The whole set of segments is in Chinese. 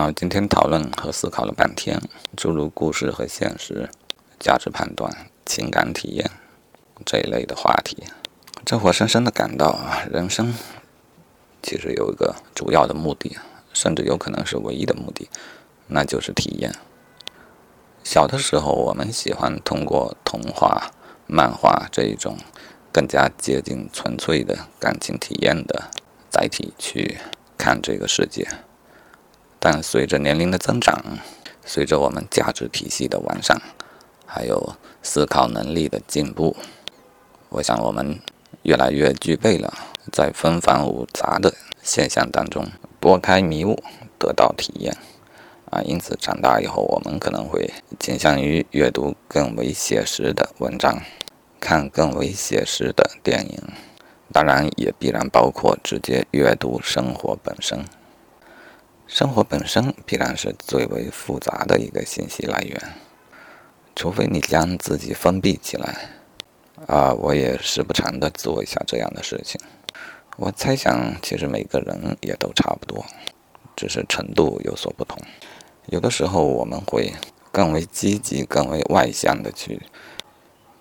好，今天讨论和思考了半天，诸如故事和现实、价值判断、情感体验这一类的话题，这活生生的感到啊，人生其实有一个主要的目的，甚至有可能是唯一的目的，那就是体验。小的时候，我们喜欢通过童话、漫画这一种更加接近纯粹的感情体验的载体去看这个世界。但随着年龄的增长，随着我们价值体系的完善，还有思考能力的进步，我想我们越来越具备了在纷繁芜杂的现象当中拨开迷雾，得到体验。啊，因此长大以后，我们可能会倾向于阅读更为写实的文章，看更为写实的电影，当然也必然包括直接阅读生活本身。生活本身必然是最为复杂的一个信息来源，除非你将自己封闭起来。啊，我也时不常的做一下这样的事情。我猜想，其实每个人也都差不多，只是程度有所不同。有的时候我们会更为积极、更为外向的去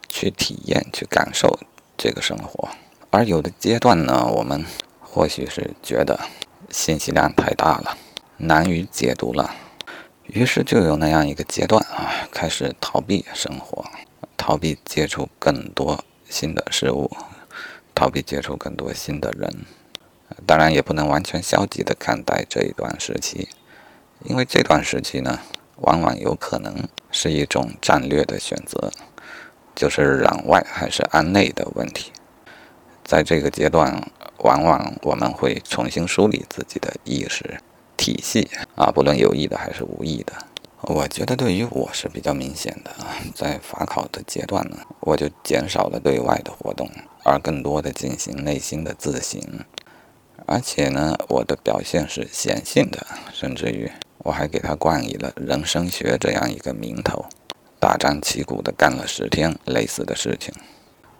去体验、去感受这个生活，而有的阶段呢，我们或许是觉得信息量太大了。难于解读了，于是就有那样一个阶段啊，开始逃避生活，逃避接触更多新的事物，逃避接触更多新的人。当然，也不能完全消极的看待这一段时期，因为这段时期呢，往往有可能是一种战略的选择，就是攘外还是安内的问题。在这个阶段，往往我们会重新梳理自己的意识。体系啊，不论有意的还是无意的，我觉得对于我是比较明显的。在法考的阶段呢，我就减少了对外的活动，而更多的进行内心的自省。而且呢，我的表现是显性的，甚至于我还给他冠以了人生学这样一个名头，大张旗鼓的干了十天类似的事情，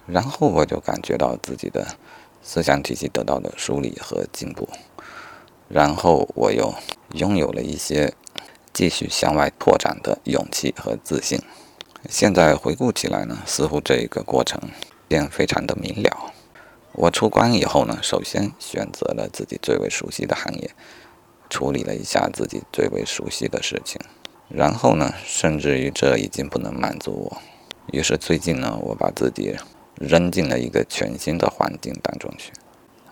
然后我就感觉到自己的思想体系得到了梳理和进步。然后我又拥有了一些继续向外拓展的勇气和自信。现在回顾起来呢，似乎这一个过程便非常的明了。我出关以后呢，首先选择了自己最为熟悉的行业，处理了一下自己最为熟悉的事情。然后呢，甚至于这已经不能满足我，于是最近呢，我把自己扔进了一个全新的环境当中去。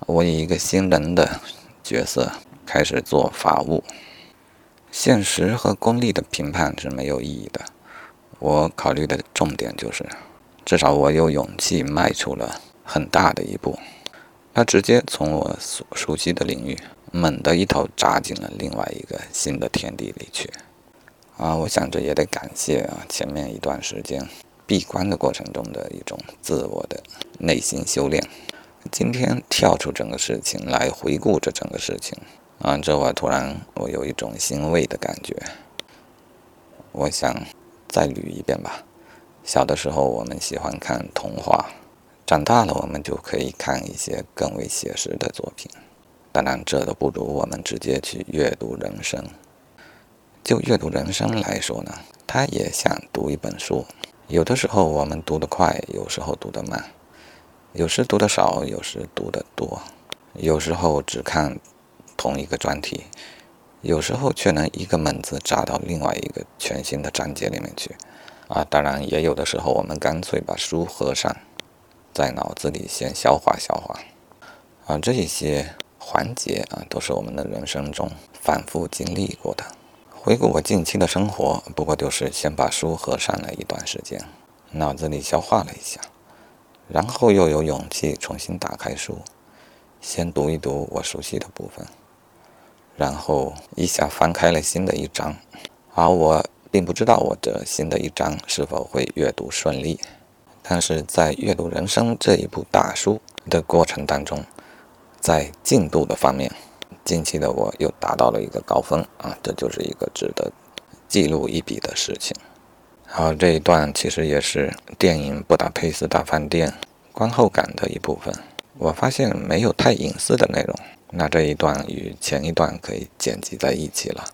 我以一个新人的角色。开始做法务，现实和功利的评判是没有意义的。我考虑的重点就是，至少我有勇气迈出了很大的一步。他直接从我所熟悉的领域猛地一头扎进了另外一个新的天地里去。啊，我想着也得感谢啊前面一段时间闭关的过程中的一种自我的内心修炼。今天跳出整个事情来回顾这整个事情。啊，这我突然我有一种欣慰的感觉。我想再捋一遍吧。小的时候我们喜欢看童话，长大了我们就可以看一些更为写实的作品。当然，这都不如我们直接去阅读人生。就阅读人生来说呢，他也想读一本书。有的时候我们读得快，有时候读得慢，有时读得少，有时读得多，有时候只看。同一个专题，有时候却能一个猛子扎到另外一个全新的章节里面去，啊，当然也有的时候我们干脆把书合上，在脑子里先消化消化，啊，这一些环节啊，都是我们的人生中反复经历过的。回顾我近期的生活，不过就是先把书合上了一段时间，脑子里消化了一下，然后又有勇气重新打开书，先读一读我熟悉的部分。然后一下翻开了新的一章，而我并不知道我这新的一章是否会阅读顺利。但是在阅读人生这一部大书的过程当中，在进度的方面，近期的我又达到了一个高峰啊，这就是一个值得记录一笔的事情。好，这一段其实也是电影《布达佩斯大饭店》观后感的一部分。我发现没有太隐私的内容。那这一段与前一段可以剪辑在一起了。